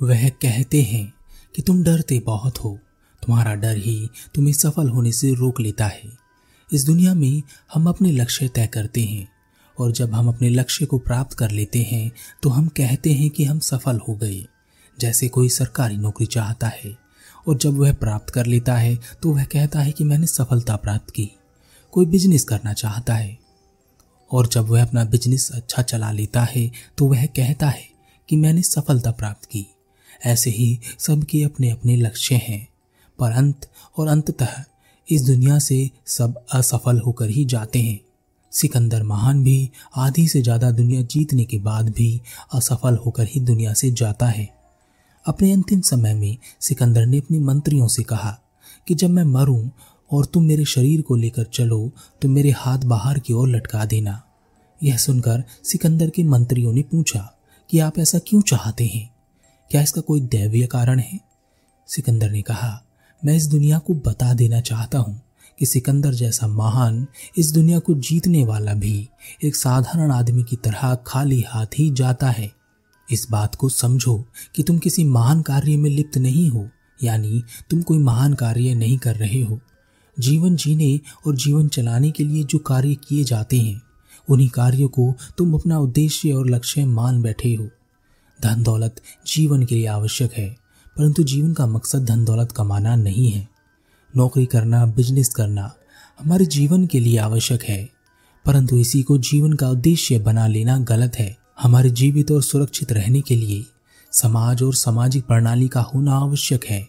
वह कहते हैं कि तुम डरते बहुत हो। तुम्हारा डर ही तुम्हें सफल होने से रोक लेता है। इस दुनिया में हम अपने लक्ष्य तय करते हैं और जब हम अपने लक्ष्य को प्राप्त कर लेते हैं तो हम कहते हैं कि हम सफल हो गए। जैसे कोई सरकारी नौकरी चाहता है और जब वह प्राप्त कर लेता है तो वह कहता है कि मैंने सफलता प्राप्त की। कोई बिज़नेस करना चाहता है और जब वह अपना बिज़नेस अच्छा चला लेता है तो वह कहता है कि मैंने सफलता प्राप्त की। ऐसे ही सबके अपने अपने लक्ष्य हैं। पर अंत और अंततः इस दुनिया से सब असफल होकर ही जाते हैं। सिकंदर महान भी आधी से ज़्यादा दुनिया जीतने के बाद भी असफल होकर ही दुनिया से जाता है। अपने अंतिम समय में सिकंदर ने अपने मंत्रियों से कहा कि जब मैं मरूं और तुम मेरे शरीर को लेकर चलो तो मेरे हाथ बाहर की ओर लटका देना। यह सुनकर सिकंदर के मंत्रियों ने पूछा कि आप ऐसा क्यों चाहते हैं? क्या इसका कोई दैवीय कारण है? सिकंदर ने कहा, मैं इस दुनिया को बता देना चाहता हूँ कि सिकंदर जैसा महान इस दुनिया को जीतने वाला भी एक साधारण आदमी की तरह खाली हाथ ही जाता है। इस बात को समझो कि तुम किसी महान कार्य में लिप्त नहीं हो, यानी तुम कोई महान कार्य नहीं कर रहे हो। जीवन जीने और जीवन चलाने के लिए जो कार्य किए जाते हैं, उन्हीं कार्यों को तुम अपना उद्देश्य और लक्ष्य मान बैठे हो। धन दौलत जीवन के लिए आवश्यक है, परंतु जीवन का मकसद धन दौलत कमाना नहीं है। नौकरी करना बिज़नेस करना हमारे जीवन के लिए आवश्यक है, परंतु इसी को जीवन का उद्देश्य बना लेना गलत है। हमारे जीवित और सुरक्षित रहने के लिए समाज और सामाजिक प्रणाली का होना आवश्यक है,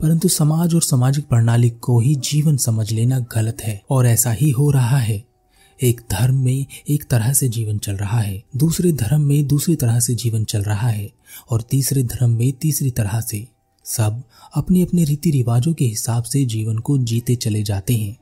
परंतु समाज और सामाजिक प्रणाली को ही जीवन समझ लेना गलत है, और ऐसा ही हो रहा है। एक धर्म में एक तरह से जीवन चल रहा है। दूसरे धर्म में दूसरी तरह से जीवन चल रहा है और तीसरे धर्म में तीसरी तरह से। सब अपने अपने रीति रिवाजों के हिसाब से जीवन को जीते चले जाते हैं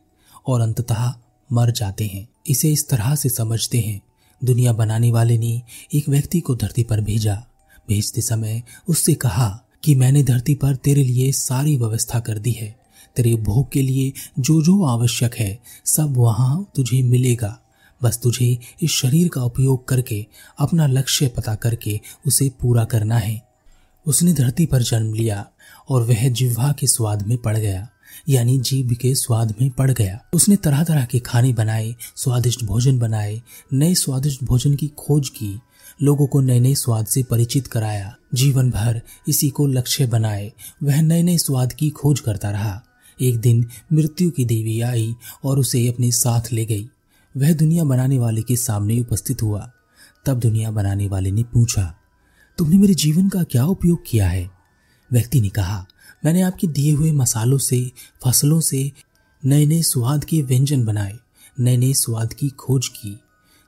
और अंततः मर जाते हैं। इसे इस तरह से समझते हैं। दुनिया बनाने वाले ने एक व्यक्ति को धरती पर भेजा। भेजते समय उससे कहा कि, मैंने धरती पर तेरे लिए सारी व्यवस्था कर दी है। तेरे भोग के लिए जो जो आवश्यक है, सब वहाँ तुझे मिलेगा। बस तुझे इस शरीर का उपयोग करके, अपना लक्ष्य पता करके उसे पूरा करना है। उसने धरती पर जन्म लिया और वह जिह्वा के स्वाद में पड़ गया, यानी जीव के स्वाद में पड़ गया। उसने तरह तरह के खाने बनाए, स्वादिष्ट भोजन बनाए, नए स्वादिष्ट भोजन की खोज की, लोगों को नए नए स्वाद से परिचित कराया। जीवन भर इसी को लक्ष्य बनाए, वह नए नए स्वाद की खोज करता रहा। एक दिन मृत्यु की देवी आई और उसे अपने साथ ले गई। वह दुनिया बनाने वाले के सामने उपस्थित हुआ। तब दुनिया बनाने वाले ने पूछा, तुमने मेरे जीवन का क्या उपयोग किया है? व्यक्ति ने कहा, मैंने आपके दिए हुए मसालों से, फ़सलों से नए नए स्वाद के व्यंजन बनाए नए नए स्वाद की खोज की।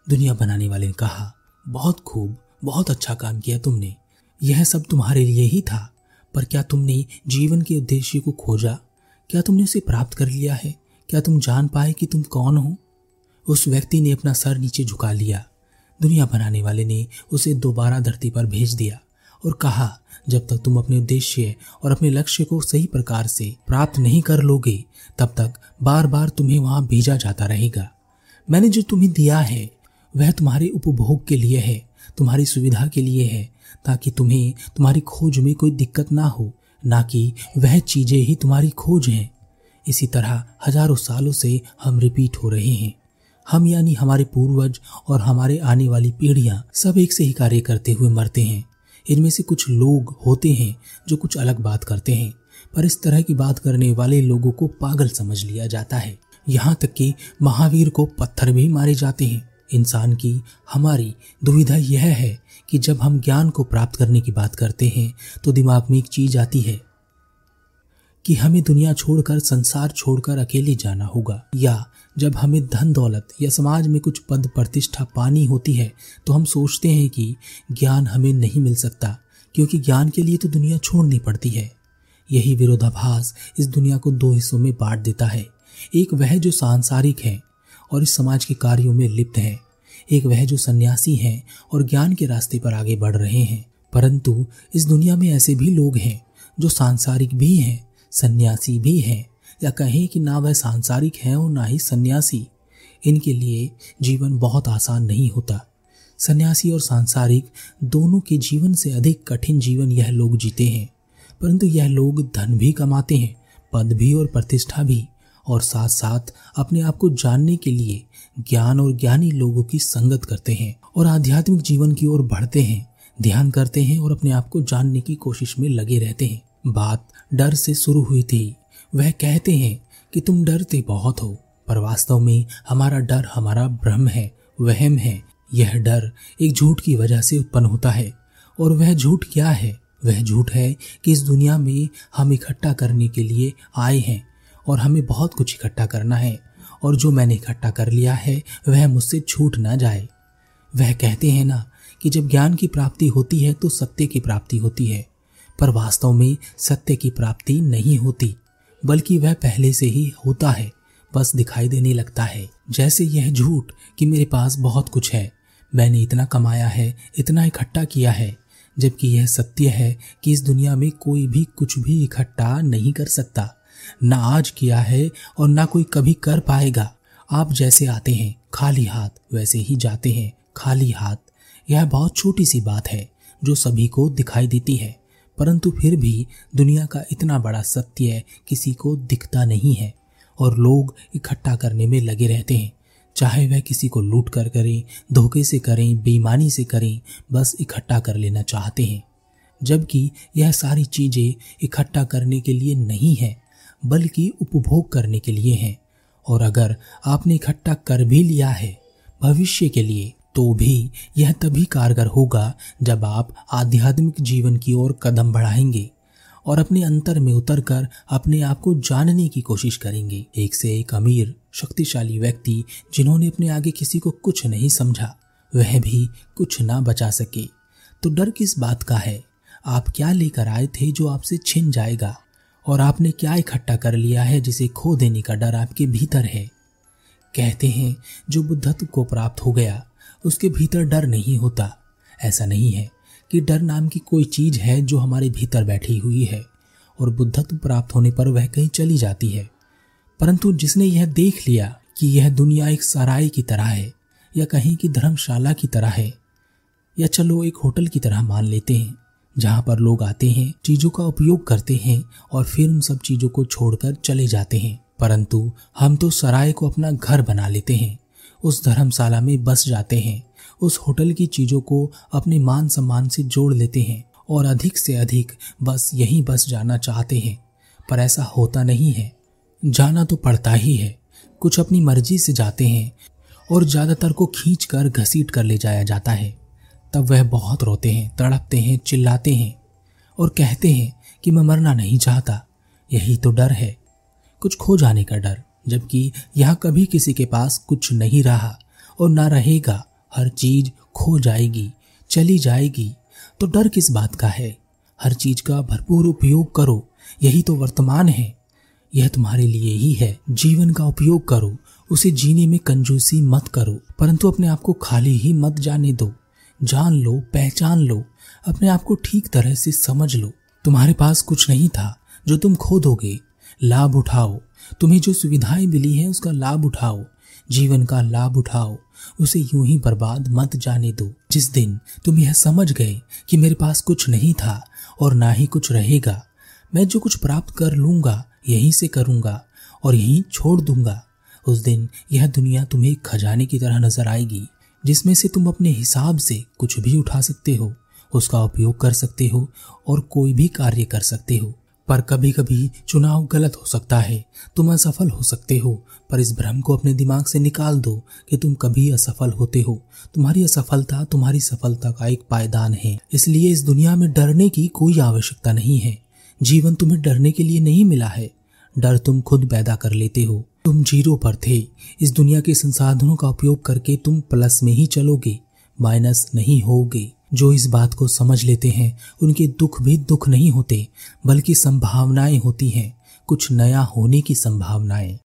दुनिया बनाने वाले ने कहा, बहुत खूब, बहुत अच्छा काम किया तुमने। यह सब तुम्हारे लिए ही था, पर क्या तुमने जीवन के उद्देश्य को खोजा? क्या तुमने उसे प्राप्त कर लिया है? क्या तुम जान पाए कि तुम कौन हो? उस व्यक्ति ने अपना सर नीचे झुका लिया। दुनिया बनाने वाले ने उसे दोबारा धरती पर भेज दिया और कहा, जब तक तुम अपने उद्देश्य और अपने लक्ष्य को सही प्रकार से प्राप्त नहीं कर लोगे, तब तक बार बार तुम्हें वहाँ भेजा जाता रहेगा। मैंने जो तुम्हें दिया है, वह तुम्हारे उपभोग के लिए है, तुम्हारी सुविधा के लिए है, ताकि तुम्हें, तुम्हारी खोज में कोई दिक्कत ना हो। ना कि वह चीज़ें ही तुम्हारी खोज हैं। इसी तरह हज़ारों सालों से हम रिपीट हो रहे हैं। हम यानी हमारे पूर्वज और हमारे आने वाली पीढ़ियाँ सब एक से ही कार्य करते हुए मरते हैं। इनमें से कुछ लोग होते हैं जो कुछ अलग बात करते हैं, पर इस तरह की बात करने वाले लोगों को पागल समझ लिया जाता है। यहाँ तक कि महावीर को पत्थर भी मारे जाते हैं। इंसान की हमारी दुविधा यह है कि जब हम ज्ञान को प्राप्त करने की बात करते हैं तो दिमाग में एक चीज़ आती है कि हमें दुनिया छोड़कर, संसार छोड़कर अकेले जाना होगा। या जब हमें धन दौलत या समाज में कुछ पद प्रतिष्ठा पानी होती है तो हम सोचते हैं कि ज्ञान हमें नहीं मिल सकता, क्योंकि ज्ञान के लिए तो दुनिया छोड़नी पड़ती है। यही विरोधाभास इस दुनिया को दो हिस्सों में बांट देता है। एक वह जो सांसारिक है और इस समाज के कार्यों में लिप्त है। एक वह जो सन्यासी हैं और ज्ञान के रास्ते पर आगे बढ़ रहे हैं। परंतु इस दुनिया में ऐसे भी लोग हैं जो सांसारिक भी हैं, सन्यासी भी हैं, या कहें कि ना वह सांसारिक है और ना ही सन्यासी। इनके लिए जीवन बहुत आसान नहीं होता। सन्यासी और सांसारिक दोनों के जीवन से अधिक कठिन जीवन यह लोग जीते हैं। परंतु यह लोग धन भी कमाते हैं, पद भी और प्रतिष्ठा भी। और साथ साथ अपने आप को जानने के लिए ज्ञान और ज्ञानी लोगों की संगत करते हैं और आध्यात्मिक जीवन की ओर बढ़ते हैं, ध्यान करते हैं और अपने आप को जानने की कोशिश में लगे रहते हैं। बात डर से शुरू हुई थी। वह कहते हैं कि तुम डरते बहुत हो, पर वास्तव में हमारा डर हमारा भ्रम है, वहम है। यह डर एक झूठ की वजह से उत्पन्न होता है। और वह झूठ क्या है? वह झूठ है कि इस दुनिया में हम इकट्ठा करने के लिए आए हैं। और हमें बहुत कुछ इकट्ठा करना है और जो मैंने इकट्ठा कर लिया है, वह मुझसे छूट ना जाए। वह कहते हैं ना कि जब ज्ञान की प्राप्ति होती है तो सत्य की प्राप्ति होती है, पर वास्तव में सत्य की प्राप्ति नहीं होती, बल्कि वह पहले से ही होता है, बस दिखाई देने लगता है। जैसे यह झूठ कि मेरे पास बहुत कुछ है, मैंने इतना कमाया है, इतना इकट्ठा किया है, जबकि यह सत्य है कि इस दुनिया में कोई भी कुछ भी इकट्ठा नहीं कर सकता। ना आज किया है और ना कोई कभी कर पाएगा। आप जैसे आते हैं, खाली हाथ, वैसे ही जाते हैं, खाली हाथ। यह बहुत छोटी सी बात है, जो सभी को दिखाई देती है। परंतु फिर भी दुनिया का इतना बड़ा सत्य किसी को दिखता नहीं है और लोग इकट्ठा करने में लगे रहते हैं। चाहे वह किसी को लूट कर करें, धोखे से करें, बेईमानी से करें, बस इकट्ठा कर लेना चाहते हैं। जबकि यह सारी चीज़ें इकट्ठा करने के लिए नहीं है। बल्कि उपभोग करने के लिए है। और अगर आपने इकट्ठा कर भी लिया है भविष्य के लिए तो भी यह तभी कारगर होगा जब आप आध्यात्मिक जीवन की ओर कदम बढ़ाएँगे और अपने अंतर में उतरकर अपने आप को जानने की कोशिश करेंगे। एक से एक अमीर, शक्तिशाली व्यक्ति जिन्होंने अपने आगे किसी को कुछ नहीं समझा, वह भी कुछ ना बचा सके। तो डर किस बात का है? आप क्या लेकर आए थे जो आपसे छिन जाएगा? और आपने क्या इकट्ठा कर लिया है जिसे खो देने का डर आपके भीतर है? कहते हैं, जो बुद्धत्व को प्राप्त हो गया, उसके भीतर डर नहीं होता। ऐसा नहीं है कि डर नाम की कोई चीज़ है जो हमारे भीतर बैठी हुई है, और बुद्धत्व प्राप्त होने पर वह कहीं चली जाती है। परंतु जिसने यह देख लिया कि यह दुनिया एक सराय की तरह है, या कहीं की धर्मशाला की तरह है, या चलो एक होटल की तरह मान लेते हैं जहाँ पर लोग आते हैं, चीज़ों का उपयोग करते हैं और फिर उन सब चीज़ों को छोड़कर चले जाते हैं। परंतु हम तो सराय को अपना घर बना लेते हैं, उस धर्मशाला में बस जाते हैं, उस होटल की चीज़ों को अपने मान सम्मान से जोड़ लेते हैं और अधिक से अधिक बस यहीं बस जाना चाहते हैं। पर ऐसा होता नहीं है। जाना तो पड़ता ही है। कुछ अपनी मर्ज़ी से जाते हैं और ज़्यादातर को खींच कर घसीट कर ले जाया जाता है। तब वह बहुत रोते हैं, तड़पते हैं, चिल्लाते हैं और कहते हैं कि मैं मरना नहीं चाहता। यही तो डर है। कुछ खो जाने का डर, जबकि यहाँ कभी किसी के पास कुछ नहीं रहा और ना रहेगा। हर चीज़ खो जाएगी, चली जाएगी। तो डर किस बात का है? हर चीज़ का भरपूर उपयोग करो, यही तो वर्तमान है। यह तुम्हारे लिए ही है। जीवन का उपयोग करो, उसे जीने में कंजूसी मत करो, परंतु अपने आप को खाली ही मत जाने दो। जान लो, पहचान लो, अपने आप को ठीक तरह से समझ लो। तुम्हारे पास कुछ नहीं था जो तुम खो दोगे लाभ उठाओ। तुम्हें जो सुविधाएँ मिली है, उसका लाभ उठाओ। जीवन का लाभ उठाओ। उसे यूँ ही बर्बाद मत जाने दो। जिस दिन तुम यह समझ गए कि मेरे पास कुछ नहीं था और ना ही कुछ रहेगा, मैं जो कुछ प्राप्त कर लूँगा, यहीं से करूँगा और यहीं छोड़ दूँगा, उस दिन यह दुनिया तुम्हें खजाने की तरह नज़र आएगी। जिसमें से तुम अपने हिसाब से कुछ भी उठा सकते हो, उसका उपयोग कर सकते हो और कोई भी कार्य कर सकते हो। पर कभी कभी चुनाव गलत हो सकता है, तुम असफल हो सकते हो, पर इस भ्रम को अपने दिमाग से निकाल दो कि तुम कभी असफल होते हो। तुम्हारी असफलता तुम्हारी सफलता का एक पायदान है, इसलिए इस दुनिया में डरने की कोई आवश्यकता नहीं है। जीवन तुम्हें डरने के लिए नहीं मिला है, डर तुम खुद पैदा कर लेते हो। तुम ज़ीरो पर थे। इस दुनिया के संसाधनों का उपयोग करके तुम प्लस में ही चलोगे, माइनस नहीं होगे। जो इस बात को समझ लेते हैं, उनके दुख भी दुख नहीं होते, बल्कि संभावनाएँ होती हैं, कुछ नया होने की संभावनाएँ।